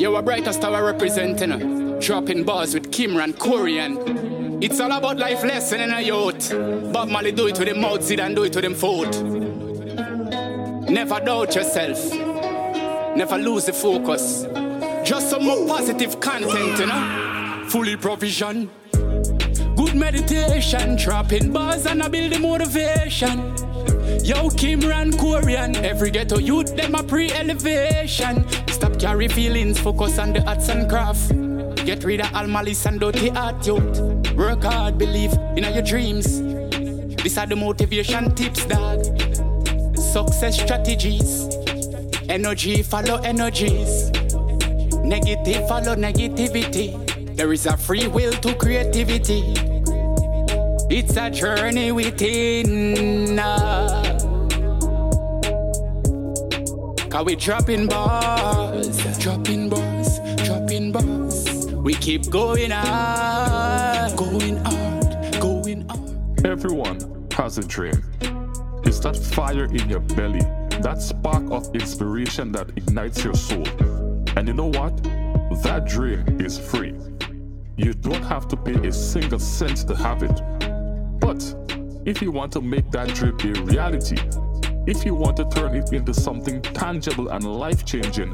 You are Brighta Star representing. Dropping bars with Kimron Corion. It's all about life lesson in a youth. Bob Marley do it with them mouth, and do it with them foot. Never doubt yourself. Never lose the focus. Just some more positive content, you know. Fully provision. Good meditation, dropping bars and I build the motivation. Yo, Kimron Corion, every ghetto youth, them a pre-elevation. Stop carry feelings, focus on the arts and craft. Get rid of all malice and dirty art, youth. Work hard, believe in all your dreams. These are the motivation tips, dog. Success strategies. Energy follow energies. Negative follow negativity. There is a free will to creativity. It's a journey within. Uh. Cause we dropping bars, dropping bars, dropping bars. We keep going hard, going hard, going hard. Everyone has a dream. It's that fire in your belly, that spark of inspiration that ignites your soul. And you know what? That dream is free. You don't have to pay a single cent to have it. But if you want to make that dream a reality, if you want to turn it into something tangible and life changing,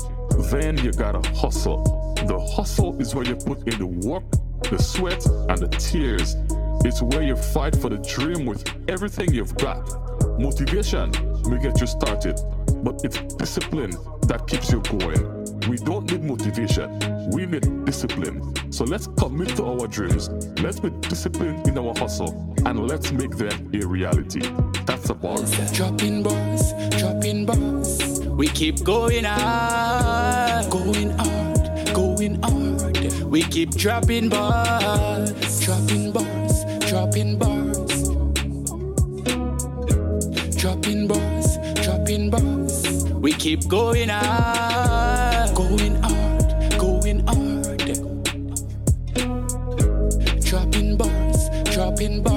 then you gotta hustle. The hustle is where you put in the work, the sweat, and the tears. It's where you fight for the dream with everything you've got. Motivation may get you started, but it's discipline that keeps you going. We don't need motivation, we need discipline. So let's commit to our dreams. Let's be disciplined in our hustle and let's make them a reality. That's the bar. Dropping. We keep going hard, going hard, going hard. We keep dropping bars, dropping bars, dropping bars. Dropping bars, dropping bars. We keep going hard, going hard, going hard. Dropping bars, dropping bars.